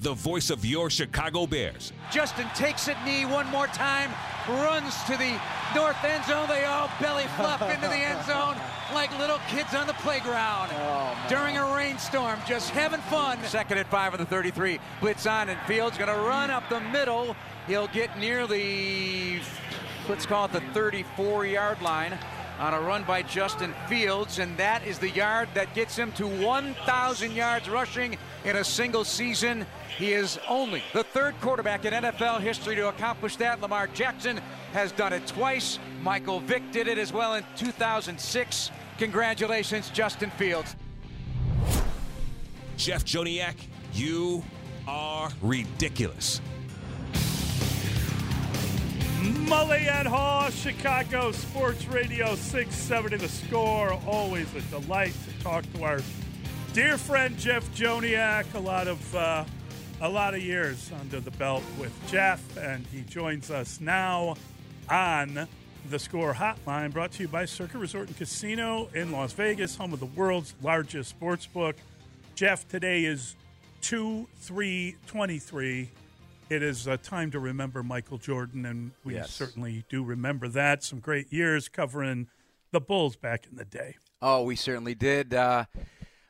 the voice of your Chicago Bears. Justin takes it knee one more time, runs to the north end zone. They all belly flop into the end zone like little kids on the playground Oh, during a rainstorm, just having fun. Second and five of the 33. Blitz on, and Fields going to run up the middle. He'll get near the, let's call it the 34 yard line on a run by Justin Fields, and that is the yard that gets him to 1,000 yards rushing in a single season. He is only the third quarterback in NFL history to accomplish that. Lamar Jackson has done it twice. Michael Vick did it as well in 2006. Congratulations, Justin Fields. Jeff Joniak, you are ridiculous. Mully and Haugh, Chicago Sports Radio 670 The Score. Always a delight to talk to our dear friend Jeff Joniak. A lot of uh, a lot of years under the belt with Jeff, and he joins us now on the Score Hotline, brought to you by Circa Resort and Casino in Las Vegas, home of the world's largest sports book. Jeff, today is two three twenty three. It is a time to remember Michael Jordan, and we Yes. certainly do remember that. Some great years covering the Bulls back in the day. Oh, we certainly did. Uh,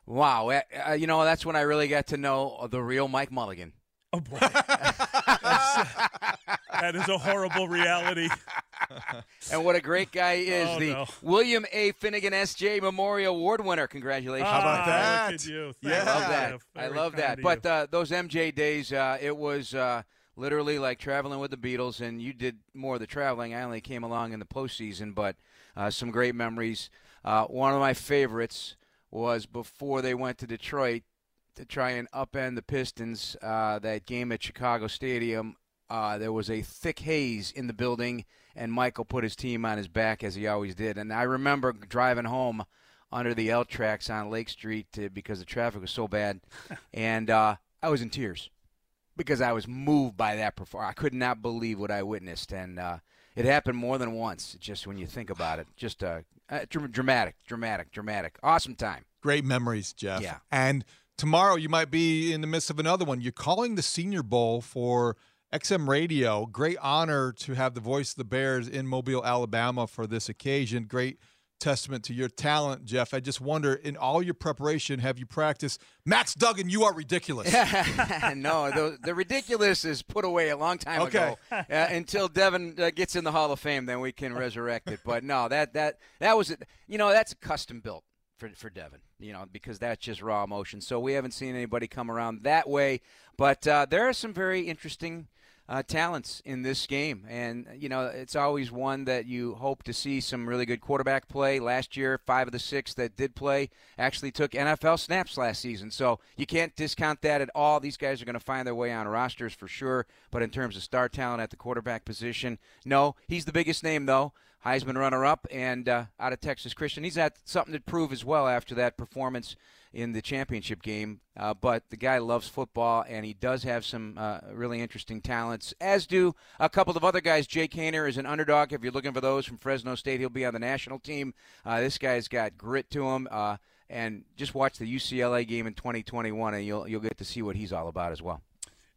wow. Uh, uh, you know, that's when I really got to know the real Mike Mulligan. Oh, boy. that is a horrible reality. And what a great guy he is. Oh, the no. William A. Finnegan S.J. Memorial Award winner. Congratulations. How about Ah, that? look at you. I love you. that. I love that. But uh, those MJ days, uh, it was uh, literally like traveling with the Beatles, and you did more of the traveling. I only came along in the postseason, but uh, some great memories. Uh, one of my favorites was before they went to Detroit to try and upend the Pistons. Uh, that game at Chicago Stadium, uh, there was a thick haze in the building, and Michael put his team on his back as he always did. And I remember driving home under the L tracks on Lake Street to, because the traffic was so bad, and uh, I was in tears because I was moved by that performance. I could not believe what I witnessed, and uh, it happened more than once. Just when you think about it, just uh, uh, dramatic, dramatic, dramatic, awesome time. Great memories, Jeff. Yeah. And tomorrow you might be in the midst of another one. You're calling the Senior Bowl for XM Radio. Great honor to have the voice of the Bears in Mobile, Alabama for this occasion. Great testament to your talent, Jeff. I just wonder, in all your preparation, have you practiced Max Duggan, you are ridiculous? no, the, the ridiculous is put away a long time Okay. ago. Uh, until Devin uh, gets in the Hall of Fame, then we can resurrect it. But no, that that that was it. You know, that's custom built for for Devin. You know, because that's just raw emotion. So we haven't seen anybody come around that way. But uh, there are some very interesting. Uh, talents in this game, and you know it's always one that you hope to see some really good quarterback play. Last year, five of the six that did play actually took NFL snaps last season, so you can't discount that at all. These guys are going to find their way on rosters for sure. But in terms of star talent at the quarterback position, no, he's the biggest name though. Heisman runner-up, and uh, out of Texas Christian. He's had something to prove as well after that performance in the championship game. Uh, but the guy loves football, and he does have some uh, really interesting talents, as do a couple of other guys. Jake Haener is an underdog. If you're looking for those from Fresno State, he'll be on the national team. Uh, this guy's got grit to him. Uh, and just watch the UCLA game in 2021, and you'll you'll get to see what he's all about as well.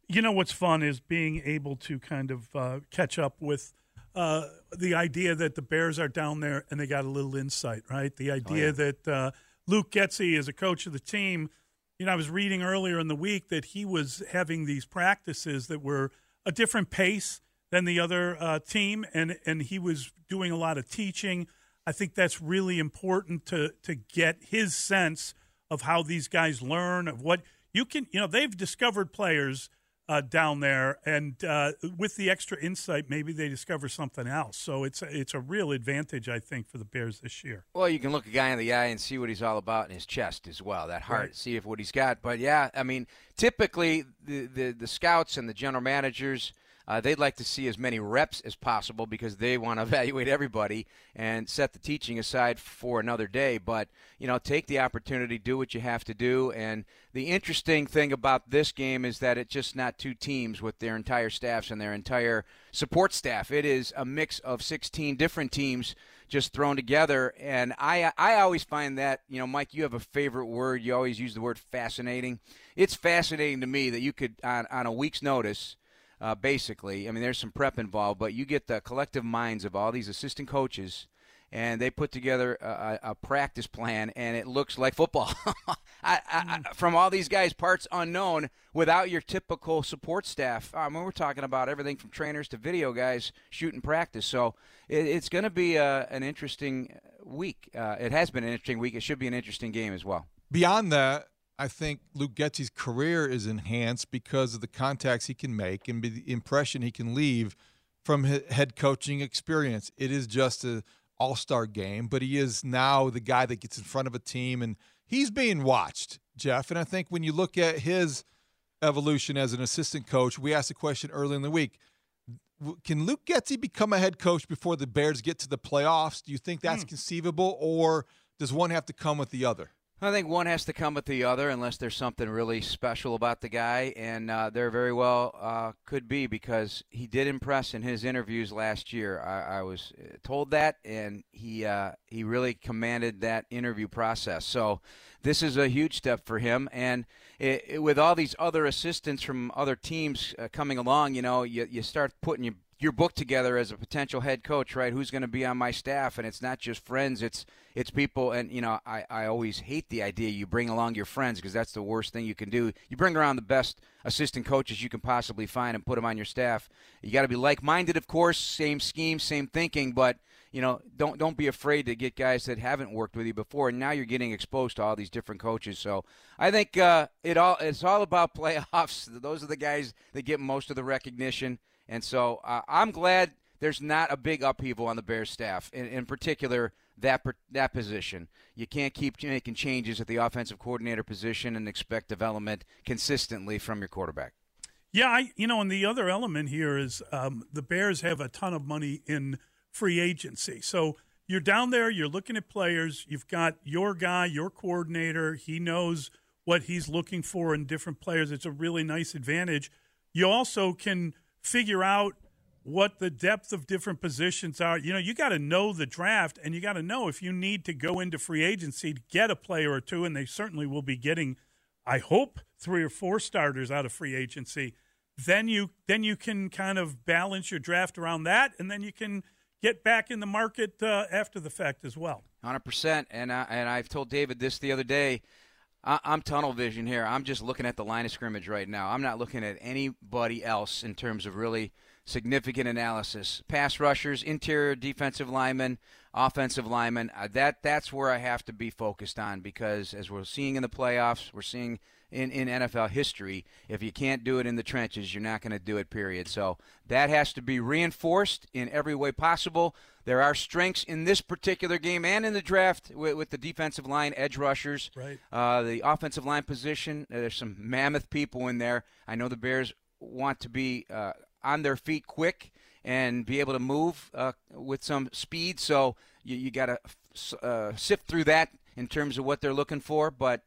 You know what's fun is being able to kind of uh, catch up with uh, the idea that the Bears are down there and they got a little insight, right? The idea oh, yeah. that uh, Luke Getsy is a coach of the team. You know, I was reading earlier in the week that he was having these practices that were a different pace than the other uh, team, and and he was doing a lot of teaching. I think that's really important to to get his sense of how these guys learn of what you can. You know, they've discovered players uh, down there, and uh, with the extra insight, maybe they discover something else. So it's a, it's a real advantage, I think, for the Bears this year. Well, you can look a guy in the eye and see what he's all about in his chest as well, that heart, right. see if what he's got. But yeah, I mean, typically the, the the scouts and the general managers uh, they'd like to see as many reps as possible because they want to evaluate everybody and set the teaching aside for another day. But, you know, take the opportunity, do what you have to do. And the interesting thing about this game is that it's just not two teams with their entire staffs and their entire support staff. It is a mix of 16 different teams just thrown together. And I, I always find that, you know, Mike, you have a favorite word. You always use the word fascinating. It's fascinating to me that you could, on, on a week's notice, uh, basically. I mean, there's some prep involved, but you get the collective minds of all these assistant coaches, and they put together a, a practice plan, and it looks like football. I, I, from all these guys, parts unknown, without your typical support staff. I mean, we're talking about everything from trainers to video guys shooting practice. So it, it's going to be a, uh, an interesting week. Uh, it has been an interesting week. It should be an interesting game as well. Beyond that, I think Luke Getsy's career is enhanced because of the contacts he can make and the impression he can leave from his head coaching experience. It is just a all-star game, but he is now the guy that gets in front of a team and he's being watched, Jeff. And I think when you look at his evolution as an assistant coach, we asked a question early in the week. Can Luke Getsy become a head coach before the Bears get to the playoffs? Do you think that's mm. conceivable, or does one have to come with the other? I think one has to come with the other unless there's something really special about the guy, and uh, there very well uh, could be because he did impress in his interviews last year. I, I was uh, told that, and he uh, he really commanded that interview process. So this is a huge step for him, and it, it, with all these other assistants from other teams uh, coming along, you know, you, you start putting your your book together as a potential head coach, right? Who's going to be on my staff? And it's not just friends; it's it's people. And you know, I I always hate the idea you bring along your friends because that's the worst thing you can do. You bring around the best assistant coaches you can possibly find and put them on your staff. You got to be like-minded, of course, same scheme, same thinking, but you know, don't don't be afraid to get guys that haven't worked with you before. And now you're getting exposed to all these different coaches. So I think uh, it all it's all about playoffs. Those are the guys that get most of the recognition. And so uh, I'm glad there's not a big upheaval on the Bears staff, in, in particular that that position. You can't keep making changes at the offensive coordinator position and expect development consistently from your quarterback. Yeah, I, you know, and the other element here is um, the Bears have a ton of money in free agency. So you're down there, you're looking at players, you've got your guy, your coordinator, he knows what he's looking for in different players. It's a really nice advantage. You also can figure out what the depth of different positions are. You know, you got to know the draft, and you got to know if you need to go into free agency to get a player or two, and they certainly will be getting, I hope, three or four starters out of free agency. Then you then you can kind of balance your draft around that, and then you can get back in the market uh, after the fact as well. Hundred percent, and I, and I've told David this the other day. I, am tunnel vision here. I'm just looking at the line of scrimmage right now. I'm not looking at anybody else in terms of really significant analysis. Pass rushers, interior defensive linemen, offensive linemen. Uh, that that's where I have to be focused on because as we're seeing in the playoffs, we're seeing in, in NFL history. If you can't do it in the trenches, you're not going to do it, period. So that has to be reinforced in every way possible. There are strengths in this particular game and in the draft with, with the defensive line, edge rushers, right. Uh, the offensive line position. There's some mammoth people in there. I know the Bears want to be uh, on their feet quick and be able to move uh, with some speed. So you, you got to uh, sift through that in terms of what they're looking for. But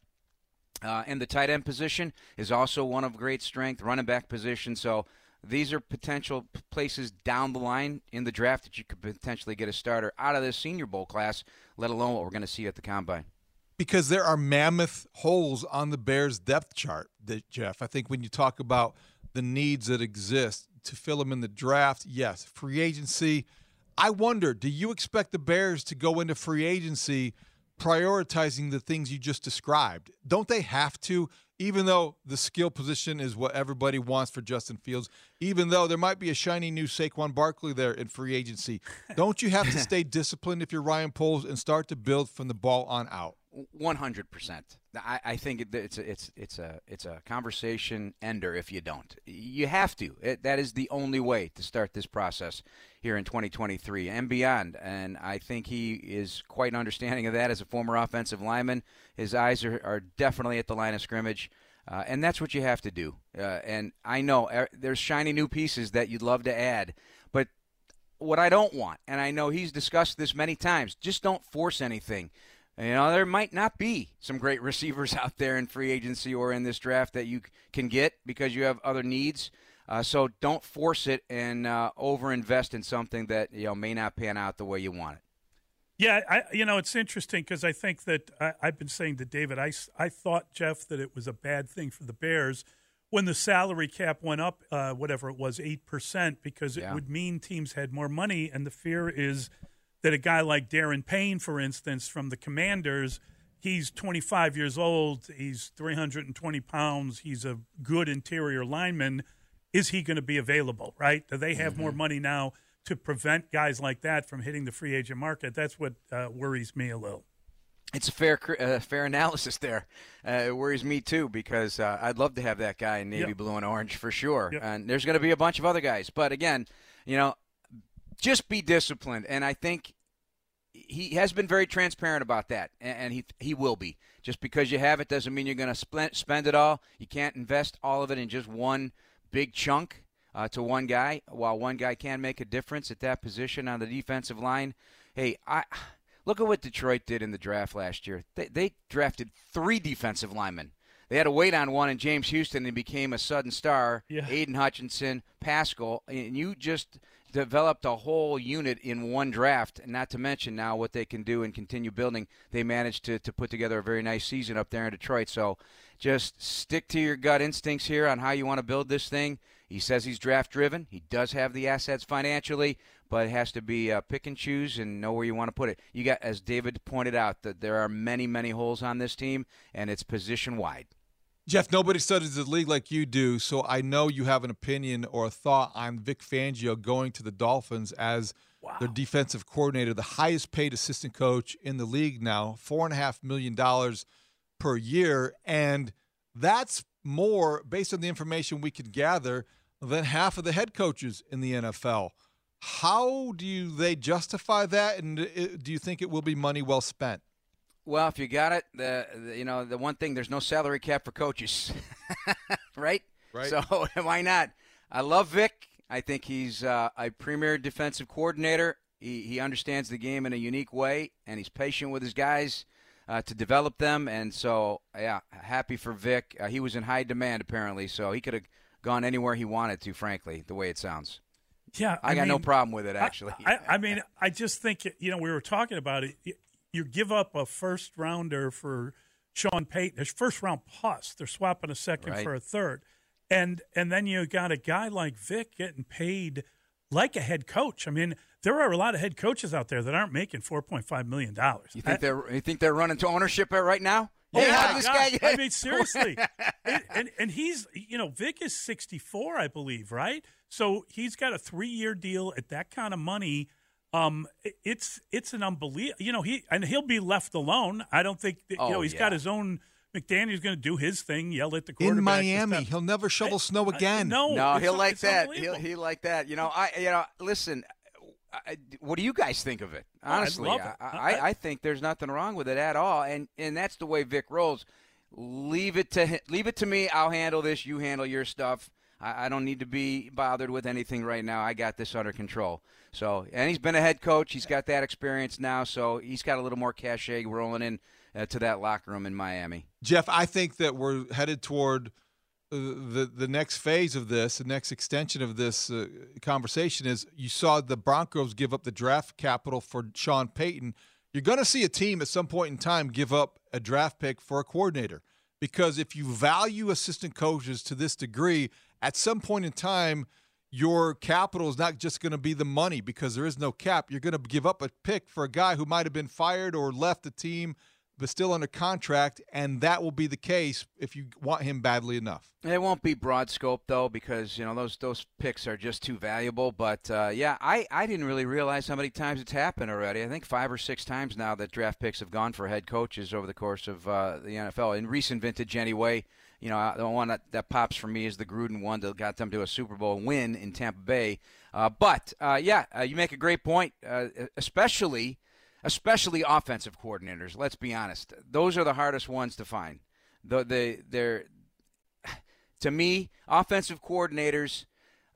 uh, and the tight end position is also one of great strength, running back position. So these are potential places down the line in the draft that you could potentially get a starter out of this Senior Bowl class, let alone what we're going to see at the combine. Because there are mammoth holes on the Bears depth chart, Jeff. I think when you talk about the needs that exist to fill them in the draft, yes, free agency. I wonder, do you expect the Bears to go into free agency prioritizing the things you just described? Don't they have to? even though the skill position is what everybody wants for Justin Fields, even though there might be a shiny new Saquon Barkley there in free agency, don't you have to stay disciplined if you're Ryan Poles and start to build from the ball on out? 100%. I, I think it's a, it's it's a it's a conversation ender if you don't. You have to. It, that is the only way to start this process here in 2023 and beyond. And I think he is quite understanding of that as a former offensive lineman. His eyes are, are definitely at the line of scrimmage. Uh, and that's what you have to do. Uh, and I know er, there's shiny new pieces that you'd love to add, but what I don't want, and I know he's discussed this many times, just don't force anything. You know, there might not be some great receivers out there in free agency or in this draft that you can get because you have other needs. Uh, so don't force it and uh, overinvest in something that you know may not pan out the way you want it. Yeah, I, you know it's interesting because I think that I, have been saying to David, I, I thought Jeff that it was a bad thing for the Bears when the salary cap went up, uh, whatever it was, eight percent, because it yeah. would mean teams had more money, and the fear is that a guy like Daron Payne, for instance, from the Commanders. He's 25 years old. He's 320 pounds. He's a good interior lineman is he going to be available, right? Do they have mm-hmm. more money now to prevent guys like that from hitting the free agent market? That's what uh, worries me a little. It's a fair uh, fair analysis there. Uh, it worries me too because uh, I'd love to have that guy in navy yep. blue and orange for sure. Yep. And there's going to be a bunch of other guys, but again, you know, just be disciplined. And I think he has been very transparent about that, and he he will be. Just because you have it doesn't mean you're going to spend it all. You can't invest all of it in just one big chunk uh, to one guy, while one guy can make a difference at that position on the defensive line. Hey, I look at what Detroit did in the draft last year. They, they drafted three defensive linemen. They had to wait on one, and James Houston and became a sudden star. Yeah. Aidan Hutchinson, Paschal, and you just developed a whole unit in one draft. Not to mention now what they can do and continue building. They managed to to put together a very nice season up there in Detroit. So just stick to your gut instincts here on how you want to build this thing. He says he's draft driven. He does have the assets financially, but it has to be uh, pick and choose and know where you want to put it. You got, as David pointed out, that there are many, many holes on this team, and it's position wide. Jeff, nobody studies the league like you do, so I know you have an opinion or a thought on Vic Fangio going to the Dolphins as wow. their defensive coordinator, the highest paid assistant coach in the league now, four and a half million dollars per year. And that's more, based on the information we can gather, than half of the head coaches in the NFL. How do you, they justify that? And uh, do you think it will be money well spent? Well, if you got it, the, the you know the one thing there's no salary cap for coaches, right? Right. So why not? I love Vic. I think he's uh, a premier defensive coordinator. He he understands the game in a unique way, and he's patient with his guys uh, to develop them. And so, yeah, happy for Vic. Uh, he was in high demand apparently, so he could have gone anywhere he wanted to. Frankly, the way it sounds. Yeah, I, I got mean, no problem with it. Actually, I, I, I, mean, I just think you know we were talking about it. You give up a first rounder for Sean Payton. There's first round plus. They're swapping a second right. for a third, and and then you got a guy like Vic getting paid like a head coach. I mean, there are a lot of head coaches out there that aren't making four point five million dollars. You think I, they're you think they're running to ownership right now? Oh yeah, this guy. I mean, seriously, and, and, and he's you know Vic is sixty four, I believe, right? So he's got a three year deal at that kind of money. Um, it's it's an unbelievable. You know he and he'll be left alone. I don't think that, oh, you know he's yeah. got his own. McDaniel's going to do his thing, yell at the quarterback. In Miami, he'll never shovel snow again. I, no, no, he'll like that. He'll he like that. You know, I you know, listen. I, what do you guys think of it? Honestly, oh, I, I, I, think there's nothing wrong with it at all, and and that's the way Vic rolls. Leave it to leave it to me. I'll handle this. You handle your stuff. I, I don't need to be bothered with anything right now. I got this under control. So, and he's been a head coach. He's got that experience now, so he's got a little more cachet rolling in uh, to that locker room in Miami. Jeff, I think that we're headed toward uh, the the next phase of this, the next extension of this uh, conversation is you saw the Broncos give up the draft capital for Sean Payton. You're going to see a team at some point in time give up a draft pick for a coordinator because if you value assistant coaches to this degree, at some point in time, your capital is not just going to be the money because there is no cap. You're going to give up a pick for a guy who might have been fired or left the team but still under contract, and that will be the case if you want him badly enough. It won't be broad scope though, because you know those those picks are just too valuable. But uh, yeah, I, I didn't really realize how many times it's happened already. I think five or six times now that draft picks have gone for head coaches over the course of uh, the NFL in recent vintage anyway. You know, the one that, that pops for me is the Gruden one that got them to a Super Bowl win in Tampa Bay. Uh, but uh, yeah, uh, you make a great point, uh, especially especially offensive coordinators. Let's be honest; those are the hardest ones to find. The the they're to me, offensive coordinators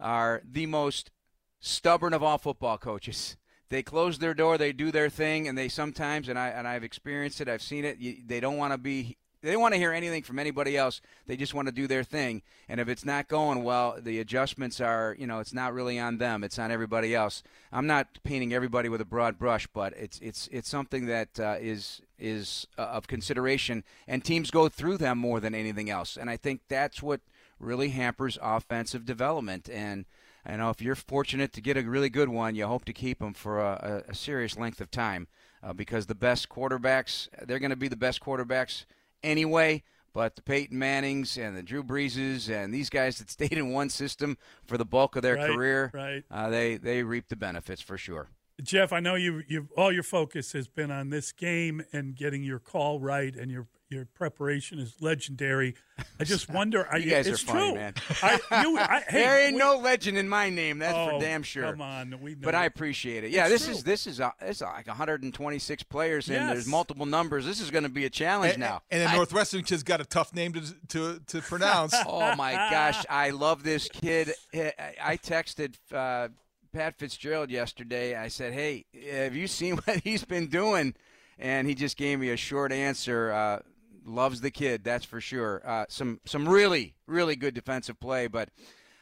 are the most stubborn of all football coaches. They close their door, they do their thing, and they sometimes, and I and I've experienced it, I've seen it. they don't want to be they don't want to hear anything from anybody else. They just want to do their thing. And if it's not going well, the adjustments are, you know, it's not really on them. It's on everybody else. I'm not painting everybody with a broad brush, but it's it's it's something that uh, is is uh, of consideration, and teams go through them more than anything else. And I think that's what really hampers offensive development. And I know if you're fortunate to get a really good one, you hope to keep them for a, a serious length of time, uh, because the best quarterbacks, they're going to be the best quarterbacks anyway. But the Peyton Mannings and the Drew Breeses and these guys that stayed in one system for the bulk of their right, career, right. Uh, they they reap the benefits for sure. Jeff, I know you you all your focus has been on this game and getting your call right and your your preparation is legendary. I just wonder. you guys it's are funny, true. man. I, you, I, hey, there ain't we, no legend in my name. That's oh, for damn sure. Come on, we know. But I appreciate it. Yeah, It's this true. is this is a, it's like 126 players and Yes. there's multiple numbers. This is going to be a challenge And, now. and then I- Northwestern kid's got a tough name to to, to pronounce. Oh my gosh, I love this kid. I I texted uh, Pat Fitzgerald yesterday. I said, "Hey, have you seen what he's been doing?" And he just gave me a short answer. Uh, loves the kid, that's for sure. Uh, some some really really good defensive play, but.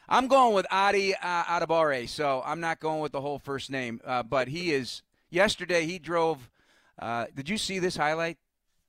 I'm going with Adi uh, Adebawore, so I'm not going with the whole first name. Uh, but he is. Yesterday, he drove. Uh, did you see this highlight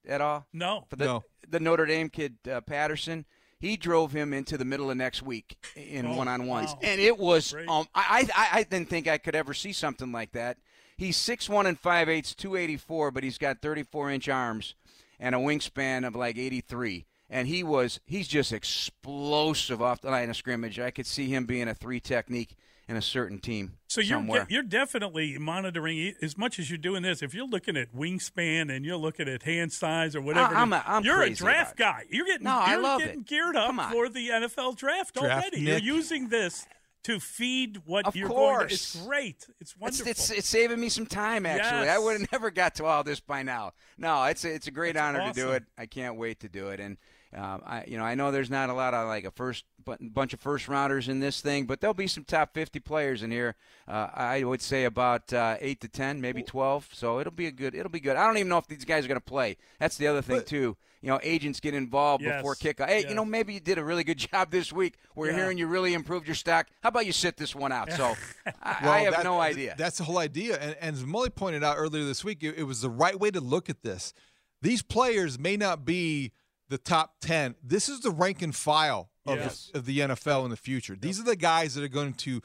at all? no. for the No. the Notre Dame kid uh, Patterson. He drove him into the middle of next week in Oh, one on ones, wow. and it was. Um, I, I I didn't think I could ever see something like that. He's six one and five eighths, two eighty four, but he's got thirty four inch arms and a wingspan of like eighty three. And he was he's just explosive off the line of scrimmage. I could see him being a three technique in a certain team. So you're somewhere. you're definitely monitoring e- as much as you're doing this. If you're looking at wingspan and you're looking at hand size or whatever, I- I'm a- I'm you're a draft guy. You're getting No, I you're love getting it. geared up for the NFL draft, Draft already. You're using this to feed what Of you're going to. It's great. It's It's, wonderful. it's, it's saving me some time, actually. I would have never got to all this by now. No, it's a, it's a great That's honor to do it. I can't wait to do it. And um, I, you know, I know there's not a lot of like a first bu- bunch of first rounders in this thing, but there'll be some top 50 players in here. Uh, I would say about uh, eight to 10, maybe 12. So it'll be a good. It'll be good. I don't even know if these guys are going to play. That's the other thing But- too. You know, agents get involved Yes. before kickoff. Hey, Yes. you know, maybe you did a really good job this week. We're Yeah. hearing you really improved your stock. How about you sit this one out? So I, Well, I have that- no idea. That's the whole idea. And, and as Mully pointed out earlier this week, it, it was the right way to look at this. These players may not be the top 10. This is the rank and file of, Yes. the, of the NFL in the future. These are the guys that are going to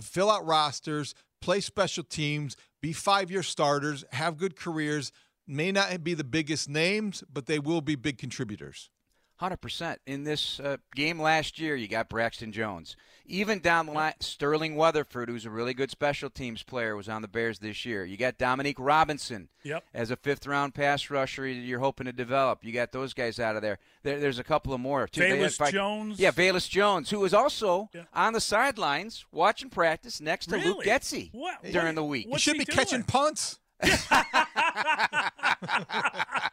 fill out rosters, play special teams, be five year starters, have good careers, may not be the biggest names, but they will be big contributors. Hundred percent. In this uh, game last year, you got Braxton Jones. Even down the line, Sterling Weatherford, who's a really good special teams player, was on the Bears this year. You got Dominique Robinson Yep. as a fifth round pass rusher you're hoping to develop. You got those guys out of there. there there's a couple of more too. They had Jones? Yeah, Velus Jones, who was also Yeah. on the sidelines watching practice next to Luke Really? Getsy What- during what- the week. You What's should he be catching punts.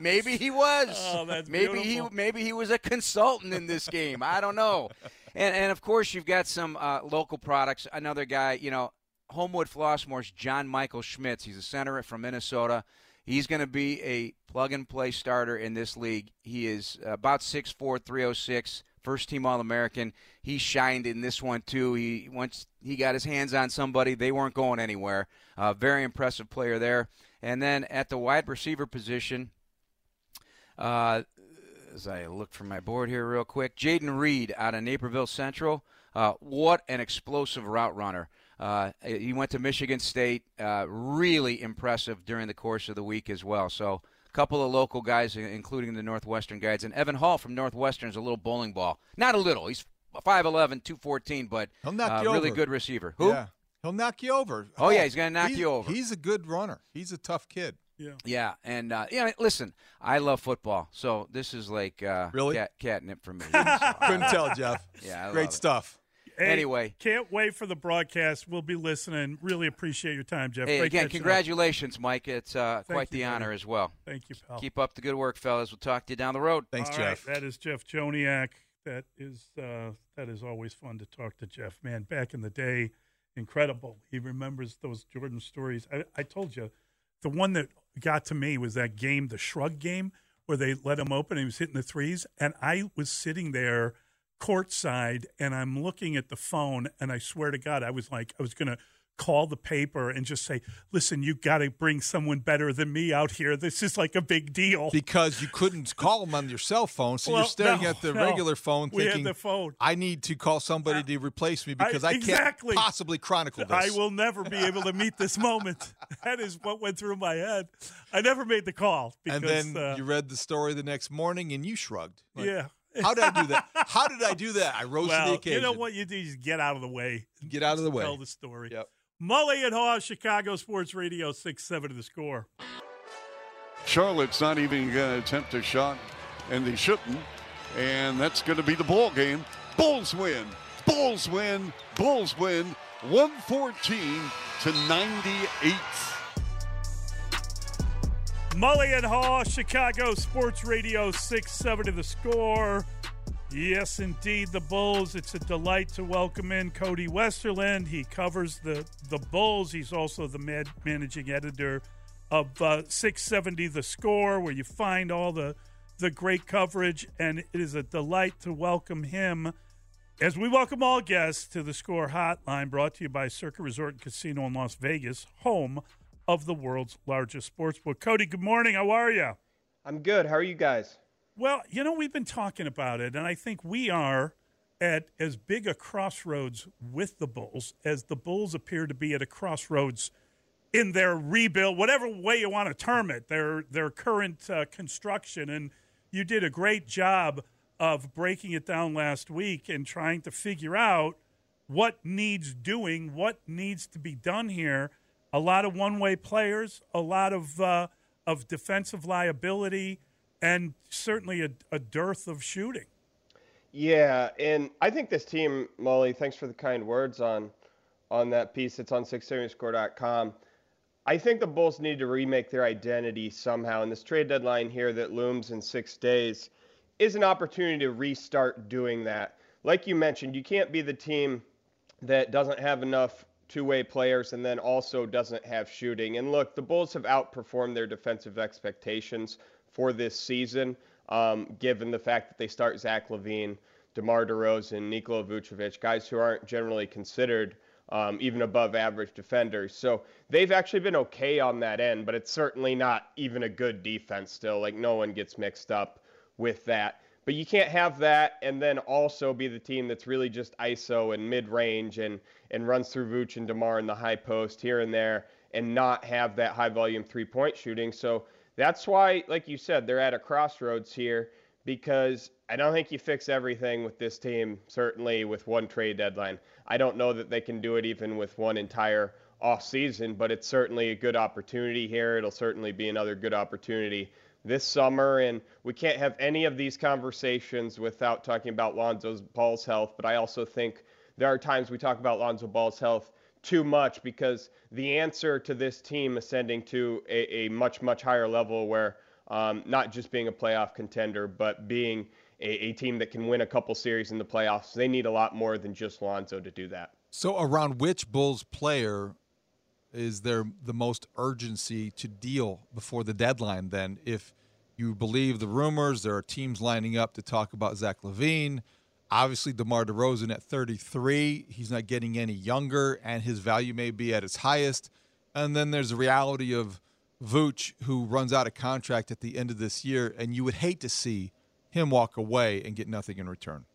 Maybe he was. Oh, maybe beautiful. he maybe he was a consultant in this game. I don't know. And, and of course, you've got some uh, local products. Another guy, you know, Homewood Flossmoor's John Michael Schmitz. He's a center from Minnesota. He's going to be a plug and play starter in this league. He is about 6'4", 306, first team All American. He shined in this one too. He once he got his hands on somebody, they weren't going anywhere. Uh, very impressive player there. And then at the wide receiver position, uh, as I look for my board here real quick, Jayden Reed out of Naperville Central. Uh, what an explosive route runner. Uh, he went to Michigan State. Uh, really impressive during the course of the week as well. So a couple of local guys, including the Northwestern guys. And Evan Hull from Northwestern is a little bowling ball. Not a little. He's 5'11", 214, but He'll knock uh, you really over. good receiver. Who? Yeah. He'll knock you over. Oh, yeah, he's gonna knock you over. He's a good runner. He's a tough kid. Yeah. Yeah, and uh, yeah. Listen, I love football, so this is like uh, Really? cat, catnip for me. Couldn't tell, Jeff. Yeah, I Great love it. stuff. Hey, Anyway. can't wait for the broadcast. We'll be listening. Really appreciate your time, Jeff. Hey, Great again, catching up. congratulations, Mike. It's uh, quite you, the buddy. honor as well. Thank you, pal. Keep up the good work, fellas. We'll talk to you down the road. Thanks, All right, Jeff. that is Jeff Joniak. That is uh, that is always fun to talk to Jeff. Man, back in the day, incredible. He remembers those Jordan stories. I, I told you, the one that got to me was that game, the Shrug game, where they let him open and he was hitting the threes, and I was sitting there courtside and I'm looking at the phone, and I swear to God, I was like, I was gonna call the paper and just say, "Listen, you got to bring someone better than me out here. This is like a big deal." Because you couldn't call them on your cell phone, so Well, you're staring no, at the no. regular phone We thinking, the phone. I need to call somebody to replace me because I, exactly. can't possibly chronicle this. I will never be able to meet this moment. that is what went through my head. I never made the call because and then uh, you read the story the next morning and you shrugged. Like, yeah. How did I do that? How did I do that? I rose to the Well, occasion. you know what you do? You just get out of the way. Get out of the way. Tell the story. Yep. Mully and Haugh, Chicago Sports Radio, six seven to the score. Charlotte's not even going to attempt a shot, and they shouldn't. And that's going to be the ball game. Bulls win. Bulls win. Bulls win. 114 to 98. Mully and Haugh, Chicago Sports Radio, 6 7 to the score. Yes, indeed, the Bulls. It's a delight to welcome in Cody Westerlund. He covers the, the Bulls. He's also the managing editor of uh, 670 The Score, where you find all the, the great coverage. And it is a delight to welcome him as we welcome all guests to the Score Hotline, brought to you by Circa Resort and Casino in Las Vegas, home of the world's largest sports book. Cody, good morning. How are you? I'm good. How are you guys? Well, you know, we've been talking about it, and I think we are at as big a crossroads with the Bulls as the Bulls appear to be at a crossroads in their rebuild, whatever way you want to term it, their their current uh, construction. And you did a great job of breaking it down last week and trying to figure out what needs doing, what needs to be done here. A lot of one way players, a lot of uh, of defensive liability, and certainly a, a dearth of shooting. Yeah, and I think this team, Mully, thanks for the kind words on on that piece. It's on 670score.com. I think the Bulls need to remake their identity somehow, and this trade deadline here that looms in six days is an opportunity to restart doing that. Like you mentioned, you can't be the team that doesn't have enough two-way players and then also doesn't have shooting. And look, the Bulls have outperformed their defensive expectations for this season, um, given the fact that they start Zach LaVine, DeMar DeRozan, Nikola Vucevic, guys who aren't generally considered um, even above average defenders. So they've actually been okay on that end, but it's certainly not even a good defense still. Like no one gets mixed up with that. But you can't have that and then also be the team that's really just ISO and mid range and, and runs through Vooch and DeMar in the high post here and there and not have that high volume three point shooting. So that's why, like you said, they're at a crossroads here because I don't think you fix everything with this team, certainly with one trade deadline. I don't know that they can do it even with one entire off season, but it's certainly a good opportunity here. It'll certainly be another good opportunity this summer, and we can't have any of these conversations without talking about Lonzo Ball's health. But I also think there are times we talk about Lonzo Ball's health too much because the answer to this team ascending to a, a much, much higher level where um, not just being a playoff contender, but being a, a team that can win a couple series in the playoffs. They need a lot more than just Lonzo to do that. So, around which Bulls player is there the most urgency to deal before the deadline? Then, if you believe the rumors, there are teams lining up to talk about Zach LaVine Obviously, DeMar DeRozan at 33, he's not getting any younger, and his value may be at its highest. And then there's the reality of Vooch, who runs out of contract at the end of this year, and you would hate to see him walk away and get nothing in return.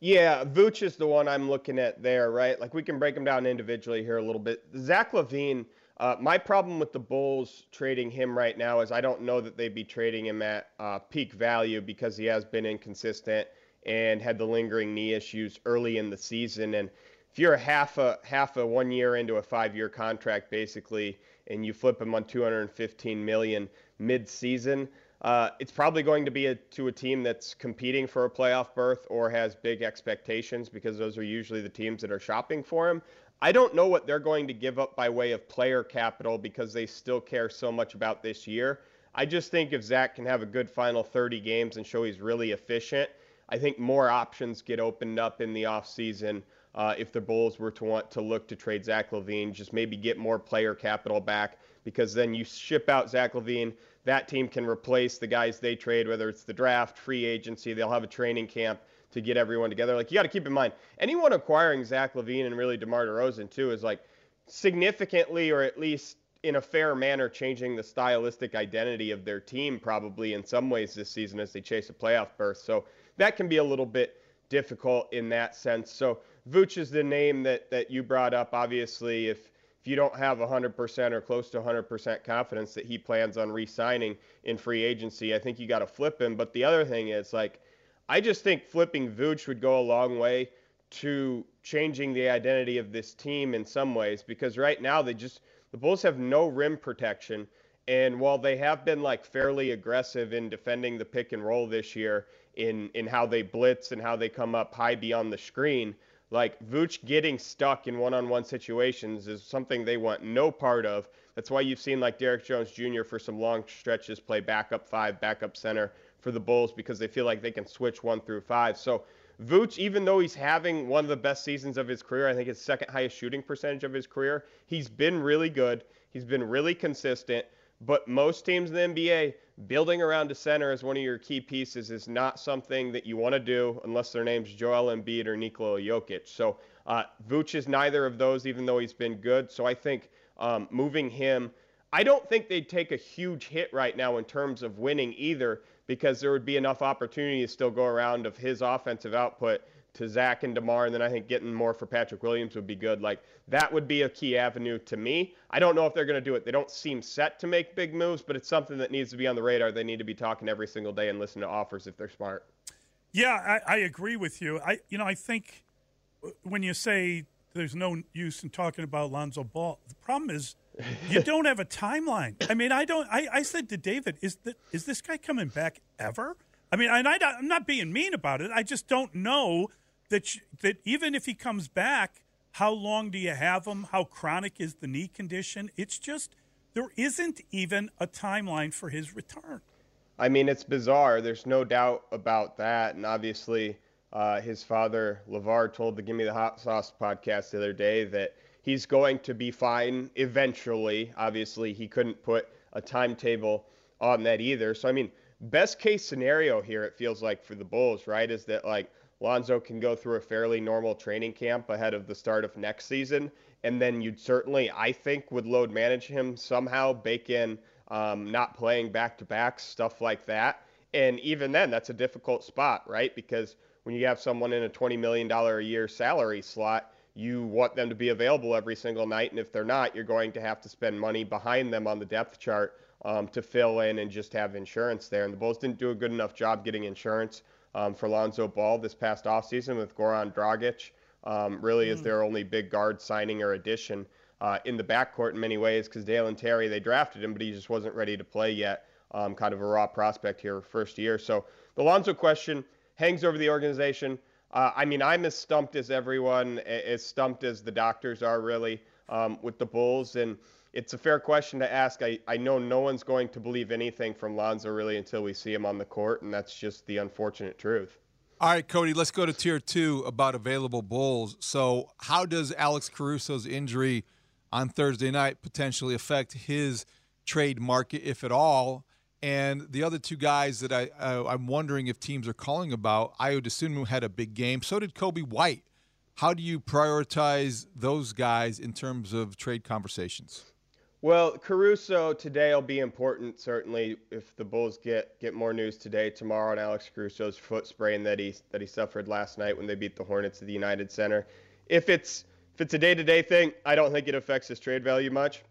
Yeah, Vooch is the one I'm looking at there, right? Like we can break them down individually here a little bit. Zach LaVine, uh, my problem with the Bulls trading him right now is I don't know that they'd be trading him at uh, peak value because he has been inconsistent and had the lingering knee issues early in the season. And if you're half a half a one year into a five year contract basically, and you flip him on 215 million mid season uh, it's probably going to be a, to a team that's competing for a playoff berth or has big expectations because those are usually the teams that are shopping for him. I don't know what they're going to give up by way of player capital because they still care so much about this year. I just think if Zach can have a good final 30 games and show he's really efficient, I think more options get opened up in the offseason uh, if the Bulls were to want to look to trade Zach LaVine, just maybe get more player capital back because then you ship out Zach LaVine that team can replace the guys they trade, whether it's the draft, free agency. They'll have a training camp to get everyone together. Like you got to keep in mind, anyone acquiring Zach LaVine and really DeMar DeRozan too is like significantly, or at least in a fair manner, changing the stylistic identity of their team probably in some ways this season as they chase a playoff berth. So that can be a little bit difficult in that sense. So Vooch is the name that that you brought up. Obviously, if if you don't have 100% or close to 100% confidence that he plans on re-signing in free agency, I think you got to flip him. But the other thing is like, I just think flipping Vooch would go a long way to changing the identity of this team in some ways because right now they just the Bulls have no rim protection. And while they have been like fairly aggressive in defending the pick and roll this year in in how they blitz and how they come up high beyond the screen, like Vooch getting stuck in one-on-one situations is something they want no part of. That's why you've seen like Derrick Jones Jr. for some long stretches play backup five, backup center for the Bulls because they feel like they can switch one through five. So Vooch, even though he's having one of the best seasons of his career, I think his second highest shooting percentage of his career, he's been really good. He's been really consistent. But most teams in the NBA, building around a center as one of your key pieces is not something that you want to do unless their name's Joel Embiid or Nikola Jokic. So uh, Vooch is neither of those, even though he's been good. So I think um, moving him, I don't think they'd take a huge hit right now in terms of winning either, because there would be enough opportunity to still go around of his offensive output to Zach and DeMar, and then I think getting more for Patrick Williams would be good. Like that would be a key avenue to me. I don't know if they're going to do it. They don't seem set to make big moves, but it's something that needs to be on the radar. They need to be talking every single day and listen to offers if they're smart. Yeah, I, I agree with you. I you know I think when you say there's no use in talking about Lonzo Ball, the problem is you don't have a timeline. I mean, I don't. I, I said to David, is that is this guy coming back ever? I mean, and I, I'm not being mean about it. I just don't know that that even if he comes back, how long do you have him? How chronic is the knee condition? It's just there isn't even a timeline for his return. I mean, it's bizarre. There's no doubt about that, and obviously, uh, his father LaVar told the "Give Me the Hot Sauce" podcast the other day that he's going to be fine eventually. Obviously, he couldn't put a timetable on that either. So, I mean, best case scenario here, it feels like for the Bulls, right, is that like Lonzo can go through a fairly normal training camp ahead of the start of next season. And then you'd certainly, I think, would load manage him somehow, bake in um, not playing back to back, stuff like that. And even then, that's a difficult spot, right? Because when you have someone in a $20 million a year salary slot, you want them to be available every single night. And if they're not, you're going to have to spend money behind them on the depth chart um, to fill in and just have insurance there. And the Bulls didn't do a good enough job getting insurance um, for Lonzo Ball this past offseason with Goran Dragic. Um, really mm. is their only big guard signing or addition uh, in the backcourt in many ways because Dalen Terry, they drafted him, but he just wasn't ready to play yet. Um, kind of a raw prospect here, first year. So the Lonzo question hangs over the organization. Uh, I mean, I'm as stumped as everyone, as stumped as the doctors are, really, um, with the Bulls. And it's a fair question to ask. I, I know no one's going to believe anything from Lonzo really until we see him on the court, and that's just the unfortunate truth. All right, Cody, let's go to tier two about available Bulls. So, how does Alex Caruso's injury on Thursday night potentially affect his trade market, if at all? And the other two guys that I uh, I'm wondering if teams are calling about, Ayo Dosunmu had a big game. So did Coby White. How do you prioritize those guys in terms of trade conversations? Well, Caruso today will be important. Certainly, if the Bulls get get more news today, tomorrow on Alex Caruso's foot sprain that he that he suffered last night when they beat the Hornets at the United Center. If it's if it's a day-to-day thing, I don't think it affects his trade value much.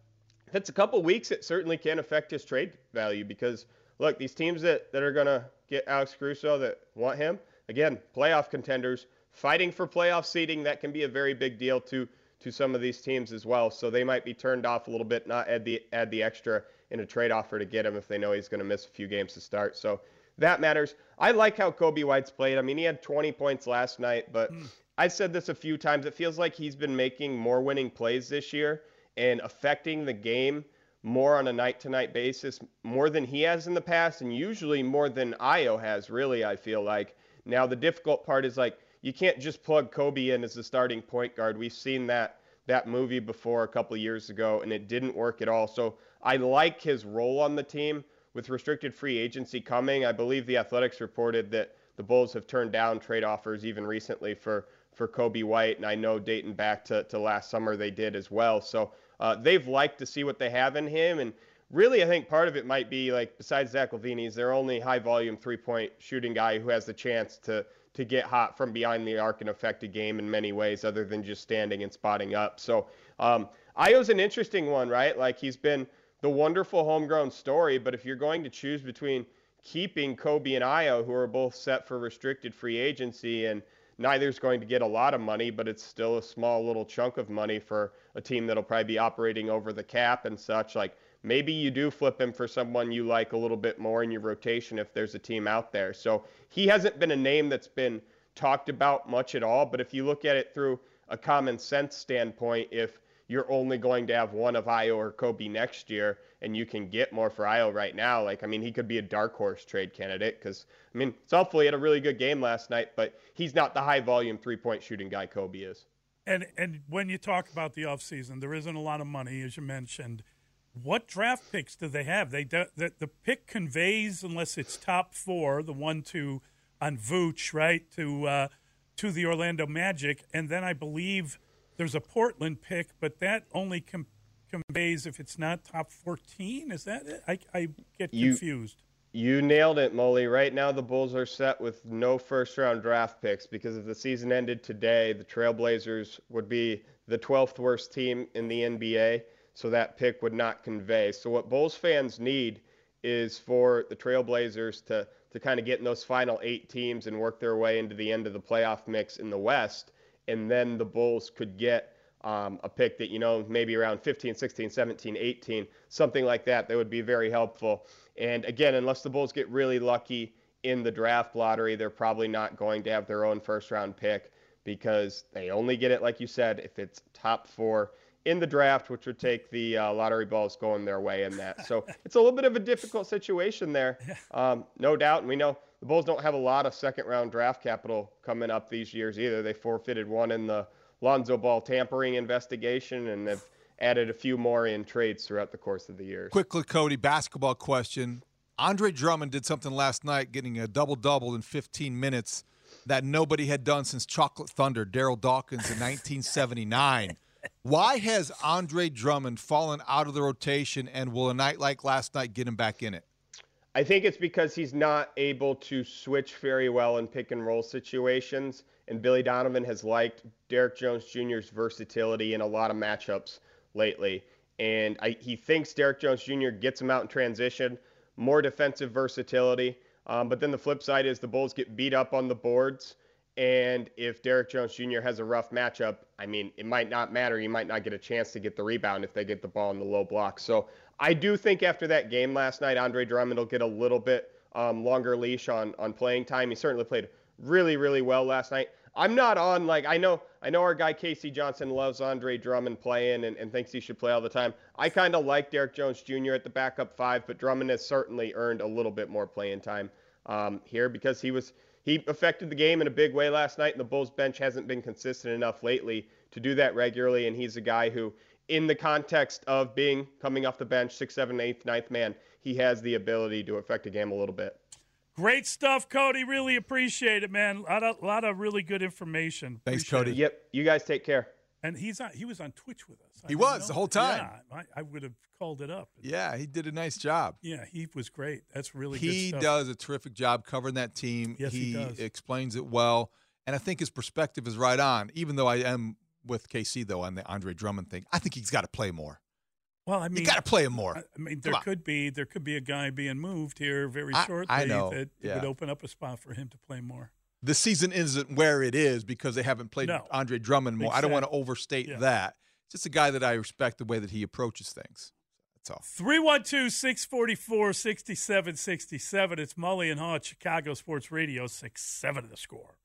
If it's a couple weeks, it certainly can affect his trade value because look, these teams that that are gonna get Alex Caruso that want him again, playoff contenders fighting for playoff seeding. That can be a very big deal to to some of these teams as well. So they might be turned off a little bit, not add the add the extra in a trade offer to get him if they know he's going to miss a few games to start. So that matters. I like how Coby White's played. I mean, he had 20 points last night, but mm. I've said this a few times. It feels like he's been making more winning plays this year and affecting the game more on a night to night basis, more than he has in the past, and usually more than Ayo has, really, I feel like. Now, the difficult part is like you can't just plug Coby in as the starting point guard. We've seen that that movie before a couple years ago, and it didn't work at all. So I like his role on the team with restricted free agency coming. I believe the Athletics reported that the Bulls have turned down trade offers even recently for for Coby White, and I know dating back to, to last summer they did as well. So uh, they've liked to see what they have in him, and really I think part of it might be like besides Zach LaVine, he's their only high volume three point shooting guy who has the chance to to get hot from behind the arc and affect a game in many ways other than just standing and spotting up. So um, Ayo's an interesting one, right? Like he's been the wonderful homegrown story, but if you're going to choose between keeping Coby and Ayo, who are both set for restricted free agency, and neither's going to get a lot of money, but it's still a small little chunk of money for a team that'll probably be operating over the cap and such. Like maybe you do flip him for someone you like a little bit more in your rotation if there's a team out there. So he hasn't been a name that's been talked about much at all. But if you look at it through a common sense standpoint, if you're only going to have one of Ayo or Coby next year, and you can get more for Ayo right now. Like, I mean, he could be a dark horse trade candidate because, I mean. He had a really good game last night, but he's not the high volume three point shooting guy Coby is. And and when you talk about the offseason, there isn't a lot of money, as you mentioned what draft picks do they have? They the, the pick conveys unless it's top four, the one to on Vooch, right to uh, to the Orlando Magic, and then I believe there's a Portland pick, but that only com- conveys if it's not top fourteen. Is that it? I, I get confused. You, you nailed it, Mully. Right now, the Bulls are set with no first round draft picks because if the season ended today, the Trailblazers would be the 12th worst team in the NBA so that pick would not convey. So what Bulls fans need is for the Trailblazers to to kind of get in those final eight teams and work their way into the end of the playoff mix in the West, and then the Bulls could get um, a pick that you know maybe around 15, 16, 17, 18, something like that. That would be very helpful. And again, unless the Bulls get really lucky in the draft lottery, they're probably not going to have their own first round pick because they only get it, like you said, if it's top four in the draft, which would take the uh, lottery balls going their way in that. So it's a little bit of a difficult situation there, um, no doubt. And we know the Bulls don't have a lot of second round draft capital coming up these years either. They forfeited one in the Lonzo Ball tampering investigation and have added a few more in trades throughout the course of the year. Quickly, Cody, basketball question. Andre Drummond did something last night, getting a double double in 15 minutes that nobody had done since Chocolate Thunder, Darryl Dawkins in 1979. Why has Andre Drummond fallen out of the rotation, and will a night like last night get him back in it? I think it's because he's not able to switch very well in pick and roll situations. And Billy Donovan has liked Derrick Jones Jr.'s versatility in a lot of matchups lately. And I, he thinks Derrick Jones Jr. gets him out in transition, more defensive versatility. Um, but then the flip side is the Bulls get beat up on the boards and if Derrick Jones Jr. has a rough matchup, I mean, it might not matter. He might not get a chance to get the rebound if they get the ball in the low block. So I do think after that game last night, Andre Drummond will get a little bit um, longer leash on on playing time. He certainly played really, really well last night. I'm not on like I know I know our guy KC Johnson loves Andre Drummond playing and, and thinks he should play all the time. I kind of like Derrick Jones Jr. at the backup five, but Drummond has certainly earned a little bit more playing time um, here because he was he affected the game in a big way last night, and the Bulls bench hasn't been consistent enough lately to do that regularly. And he's a guy who, in the context of being coming off the bench, six, seven, eighth, ninth man, he has the ability to affect a game a little bit. Great stuff, Cody. Really appreciate it, man. A lot of, lot of really good information. Thanks, Appreciate Cody. it. Yep. You guys take care. And he's on, he was on Twitch with us. I He was know the whole time. Yeah, I, I would have called it up. Yeah, he did a nice job. Yeah, he was great. That's really he good stuff. does a terrific job covering that team. Yes, he does. explains it well, and I think his perspective is right on. Even though I am with KC though on the Andre Drummond thing, I think he's got to play more. Well, I mean, you got to play him more. I I mean, there could be there could be a guy being moved here very I- shortly I know, that yeah. would open up a spot for him to play more. The season isn't where it is because they haven't played No. Andre Drummond more. I don't want to overstate Yeah. that. It's just a guy that I respect the way that he approaches things. That's all. 312 644 6767. It's Mully and Haugh, Chicago Sports Radio, 6 7 of the score.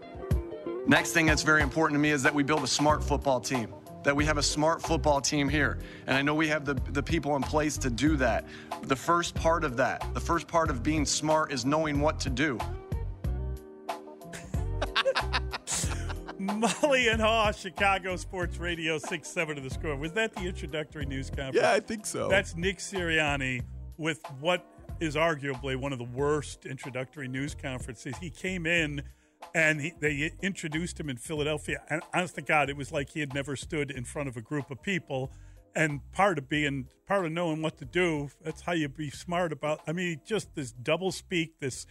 Next thing that's very important to me is that we build a smart football team. That we have a smart football team here. And I know we have the, the people in place to do that. The first part of that, the first part of being smart is knowing what to do. Mully and Haugh, Chicago Sports Radio, 6 7 of the score. Was that the introductory news conference? Yeah, I think so. That's Nick Sirianni with what is arguably one of the worst introductory news conferences. He came in and he, they introduced him in Philadelphia. And honest to God, it was like he had never stood in front of a group of people. And part of being, part of knowing what to do, that's how you be smart about. I mean, just this double speak, this,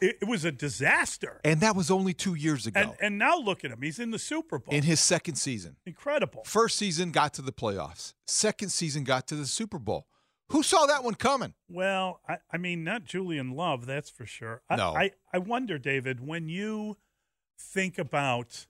it, it was a disaster. And that was only two years ago. And, and now look at him. He's in the Super Bowl. in his second season. Incredible. First season got to the playoffs. Second season got to the Super Bowl. Who saw that one coming? Well, I, I mean, not Julian Love, that's for sure. I, No. I, I wonder, David, when you think about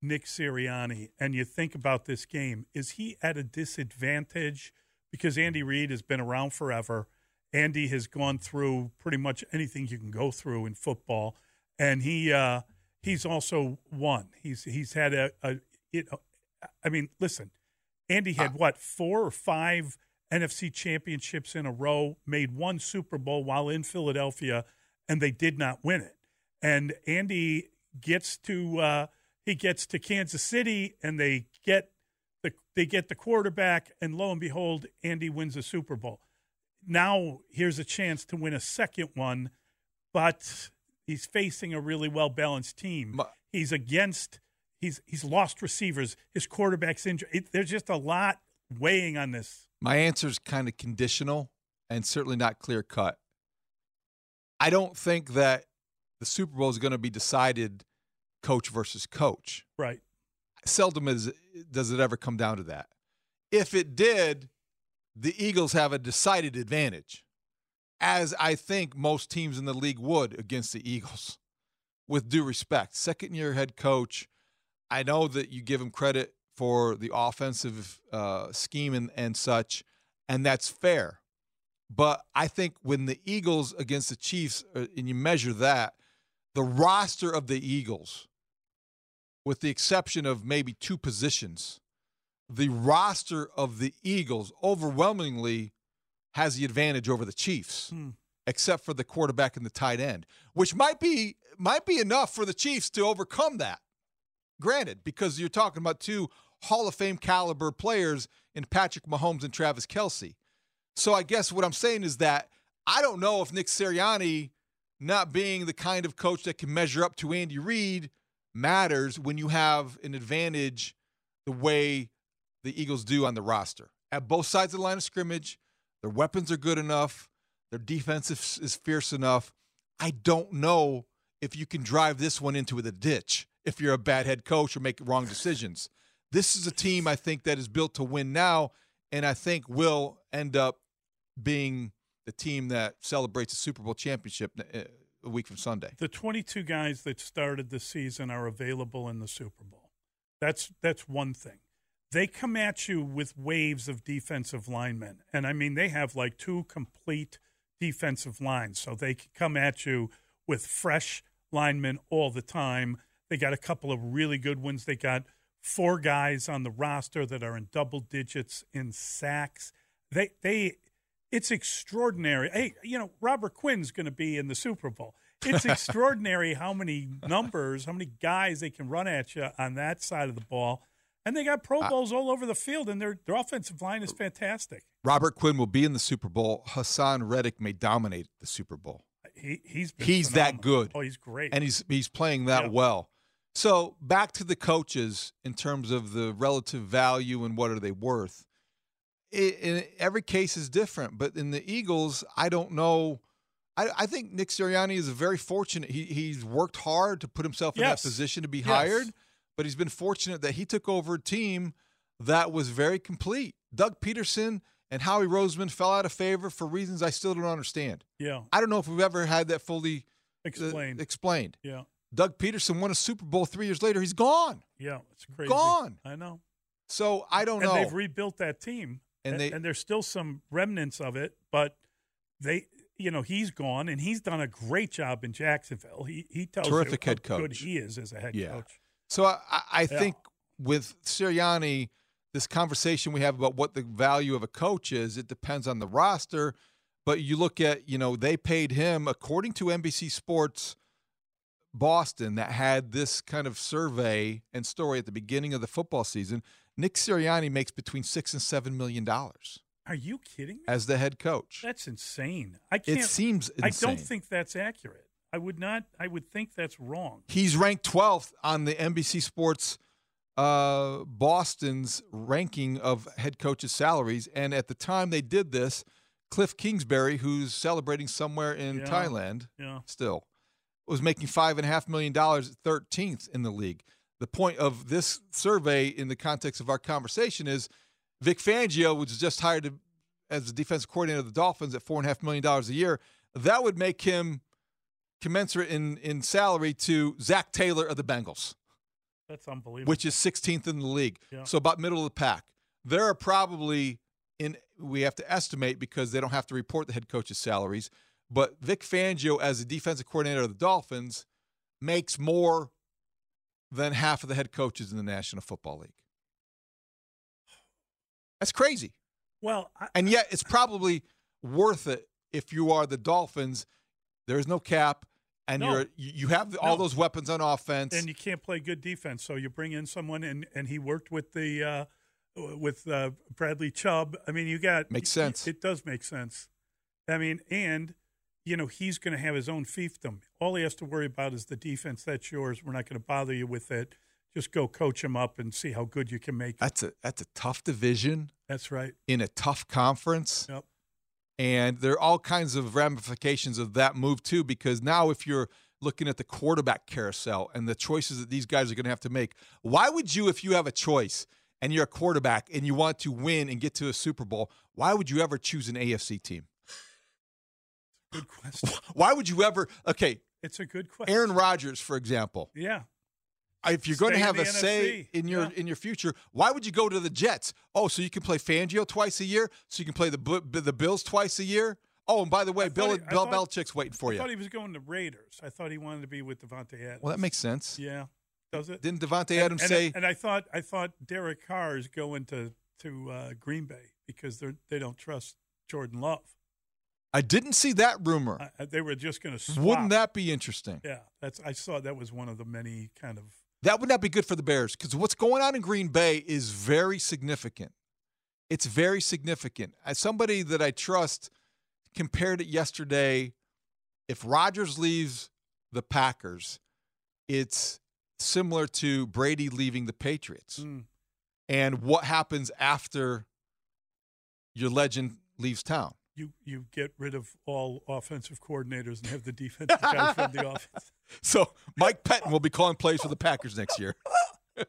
Nick Sirianni and you think about this game, is he at a disadvantage because Andy Reid has been around forever? Andy has gone through pretty much anything you can go through in football, and he uh, he's also won. He's he's had a, a you know, I mean, listen, Andy had what four or five NFC championships in a row, made one Super Bowl while in Philadelphia, and they did not win it. And Andy gets to uh, he gets to Kansas City, and they get the they get the quarterback, and lo and behold, Andy wins a Super Bowl. Now here's a chance to win a second one, but he's facing a really well balanced team. He's against he's he's lost receivers. His quarterback's injured. It, there's just a lot weighing on this. My answer is kind of conditional and certainly not clear cut. I don't think that the Super Bowl is going to be decided coach versus coach. Right. Seldom is does it ever come down to that. If it did, the Eagles have a decided advantage, as I think most teams in the league would against the Eagles. With due respect, second year head coach, I know that you give him credit for the offensive uh, scheme and, and such, and that's fair. But I think when the Eagles against the Chiefs, uh, and you measure that, the roster of the Eagles, with the exception of maybe two positions, the roster of the Eagles overwhelmingly has the advantage over the Chiefs, except for the quarterback and the tight end, which might be might be enough for the Chiefs to overcome that. Granted, because you're talking about two Hall of Fame caliber players in Patrick Mahomes and Travis Kelce. So I guess what I'm saying is that I don't know if Nick Sirianni not being the kind of coach that can measure up to Andy Reid matters when you have an advantage the way the Eagles do on the roster. At both sides of the line of scrimmage, their weapons are good enough, their defense is, is fierce enough. I don't know if you can drive this one into the ditch if you're a bad head coach or make wrong decisions. This is a team I think that is built to win now, and I think will end up being the team that celebrates a Super Bowl championship uh, a week from Sunday. The 22 guys that started the season are available in the Super Bowl. That's that's one thing. They come at you with waves of defensive linemen, and I mean they have like two complete defensive lines, so they come at you with fresh linemen all the time. They got a couple of really good ones. They got four guys on the roster that are in double digits in sacks. They they it's extraordinary. Hey, you know, Robert Quinn's going to be in the Super Bowl. it's extraordinary how many numbers, how many guys they can run at you on that side of the ball. And they got Pro Bowls all over the field, and their, their offensive line is fantastic. Robert Quinn will be in the Super Bowl. Haason Reddick may dominate the Super Bowl. He, he's he's phenomenal. that good. Oh, he's great, and he's he's playing that Yeah. well. So back to the coaches in terms of the relative value and what are they worth. I in every case is different, but in the Eagles, I don't know. I, I think Nick Sirianni is very fortunate. He he's worked hard to put himself in Yes. that position to be Yes. hired, but he's been fortunate that he took over a team that was very complete. Doug Pederson and Howie Roseman fell out of favor for reasons I still don't understand. Yeah. I don't know if we've ever had that fully uh, Explained. explained. Yeah. Doug Pederson won a Super Bowl three years later. He's gone. Yeah, it's crazy. Gone. I know. So I don't and know. they've rebuilt that team, And and, they- and there's still some remnants of it, but they, you know, he's gone, and he's done a great job in Jacksonville. He he tells Terrific head how good coach. he is as a head Yeah. coach. So I, I I Yeah. think with Sirianni, this conversation we have about what the value of a coach is, it depends on the roster. But you look at, you know, they paid him according to NBC Sports Boston that had this kind of survey and story at the beginning of the football season. Nick Sirianni makes between six and seven million dollars Are you kidding me? as the head coach. That's insane. I can't. It seems I don't think that's accurate. I would not. I would think that's wrong. He's ranked 12th on the NBC Sports uh, Boston's ranking of head coaches' salaries. And at the time they did this, Kliff Kingsbury, who's celebrating somewhere in Yeah. Thailand Yeah. still, was making five and a half million dollars, 13th in the league. The point of this survey, in the context of our conversation, is Vic Fangio was just hired to, as the defensive coordinator of the Dolphins at four and a half million dollars a year. That would make him commensurate in in salary to Zac Taylor of the Bengals, That's unbelievable. which is 16th in the league. Yeah. So about middle of the pack. There are probably in we have to estimate because they don't have to report the head coach's salaries, but Vic Fangio as the defensive coordinator of the Dolphins makes more than half of the head coaches in the National Football League. That's crazy. well, I, And yet it's probably worth it if you are the Dolphins. There is no cap and No. you're you have all No. those weapons on offense. and you can't play good defense, so you bring in someone, and and he worked with the uh, with uh, Bradley Chubb. I mean, you got Makes sense. It does make sense. I mean, and you know he's going to have his own fiefdom. All he has to worry about is the defense. That's yours. We're not going to bother you with it. Just go coach him up and see how good you can make. it. that's a that's a tough division That's right. in a tough conference. Yep. And there are all kinds of ramifications of that move too, because now if you're looking at the quarterback carousel and the choices that these guys are going to have to make, why would you, if you have a choice and you're a quarterback and you want to win and get to a Super Bowl, why would you ever choose an AFC team? Good question. Why would you ever? Okay, It's a good question. Aaron Rodgers, for example. Yeah. If you're going to Stay have a say in your yeah. in your future, why would you go to the Jets? Oh, so you can play Fangio twice a year, so you can play the the Bills twice a year. Oh, and by the way, Bill he- Bill thought- Belichick's waiting for I you. I thought he was going to Raiders. I thought he wanted to be with Davante Adams. Well, that makes sense. Yeah. Does it? Didn't Davante And- Adams and, say? And I thought I thought Derek Carr is going to to uh, Green Bay because they they don't trust Jordan Love. I didn't see that rumor. I, they were just going to. Wouldn't that be interesting? Yeah, that's I saw that was one of the many kind of. That would not be good for the Bears because what's going on in Green Bay is very significant. It's very significant. As somebody that I trust compared it yesterday, if Rodgers leaves the Packers, it's similar to Brady leaving the Patriots. Mm. And what happens after your legend leaves town? You you get rid of all offensive coordinators and have the defensive guys run the offense. So Mike Pettine will be calling plays for the Packers next year.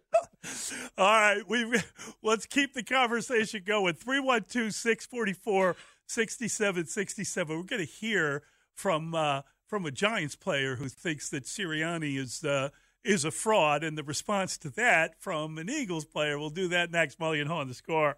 All right, we let's keep the conversation going. 312-644-6767. We're going to hear from uh, from a Giants player who thinks that Sirianni is uh, is a fraud, and the response to that from an Eagles player. We'll do that next. Mully and Haugh on the score.